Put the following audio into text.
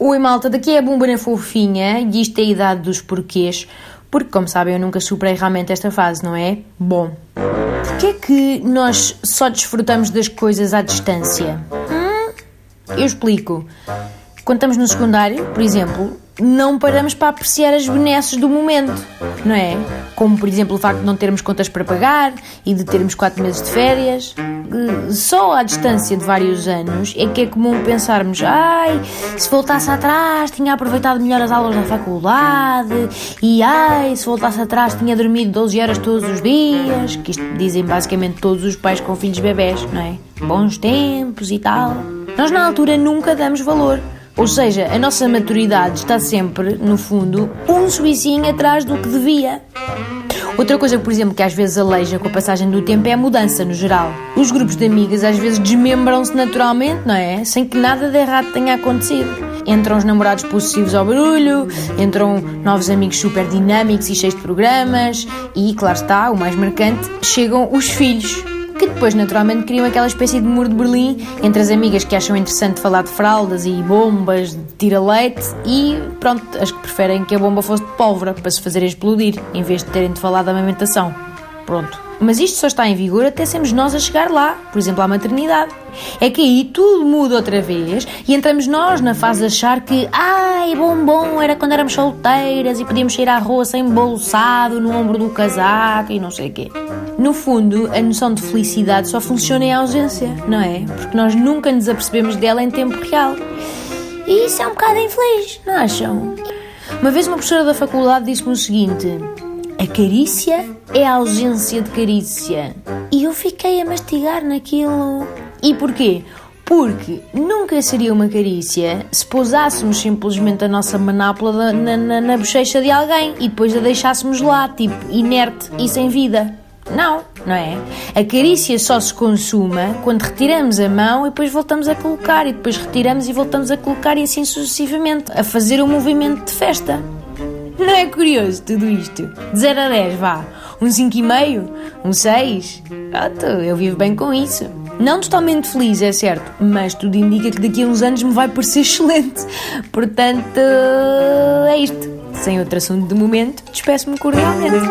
Oi malta, daqui é a Bumba na Fofinha e isto é a idade dos porquês, porque como sabem eu nunca superei realmente esta fase, não é? Bom, porquê é que nós só desfrutamos das coisas à distância? Hum, eu explico. Quando estamos no secundário, por exemplo, não paramos para apreciar as benesses do momento, não é? Como, por exemplo, o facto de não termos contas para pagar e de termos 4 meses de férias. Só à distância de vários anos é que é comum pensarmos: ai, se voltasse atrás tinha aproveitado melhor as aulas da faculdade, e ai, se voltasse atrás tinha dormido 12 horas todos os dias. Que isto dizem basicamente todos os pais com filhos bebés, não é? Bons tempos e tal. Nós, na altura, nunca damos valor. Ou seja, a nossa maturidade está sempre, no fundo, um suicinho atrás do que devia. Outra coisa, por exemplo, que às vezes aleija com a passagem do tempo é a mudança no geral. Os grupos de amigas às vezes desmembram-se naturalmente, não é? Sem que nada de errado tenha acontecido. Entram os namorados possessivos ao barulho, entram novos amigos super dinâmicos e cheios de programas, e, claro está, o mais marcante, chegam os filhos que depois naturalmente criam aquela espécie de muro de Berlim entre as amigas que acham interessante falar de fraldas e bombas de tira-leite e, pronto, as que preferem que a bomba fosse de pólvora para se fazer explodir, em vez de terem de falar da amamentação. Pronto. Mas isto só está em vigor até sermos nós a chegar lá, por exemplo, à maternidade. É que aí tudo muda outra vez e entramos nós na fase de achar que, ai, bom, bom, era quando éramos solteiras e podíamos sair à rua sem bolsado no ombro do casaco e não sei o quê. No fundo, a noção de felicidade só funciona em ausência, não é? Porque nós nunca nos apercebemos dela em tempo real. E isso é um bocado infeliz, não acham? Uma vez uma professora da faculdade disse-me o seguinte: a carícia é a ausência de carícia. E eu fiquei a mastigar naquilo. E porquê? Porque nunca seria uma carícia se pousássemos simplesmente a nossa manápula na, na, na bochecha de alguém e depois a deixássemos lá, tipo, inerte e sem vida. Não, não é? A carícia só se consuma quando retiramos a mão e depois voltamos a colocar, e depois retiramos e voltamos a colocar, e assim sucessivamente, a fazer um movimento de festa. Não é curioso tudo isto? De 0 a 10, vá. Um 5,5? Um 6? Pronto, eu vivo bem com isso. Não totalmente feliz, é certo, mas tudo indica que daqui a uns anos me vai parecer excelente. Portanto, é isto. Sem outro assunto de momento, despeço-me cordialmente.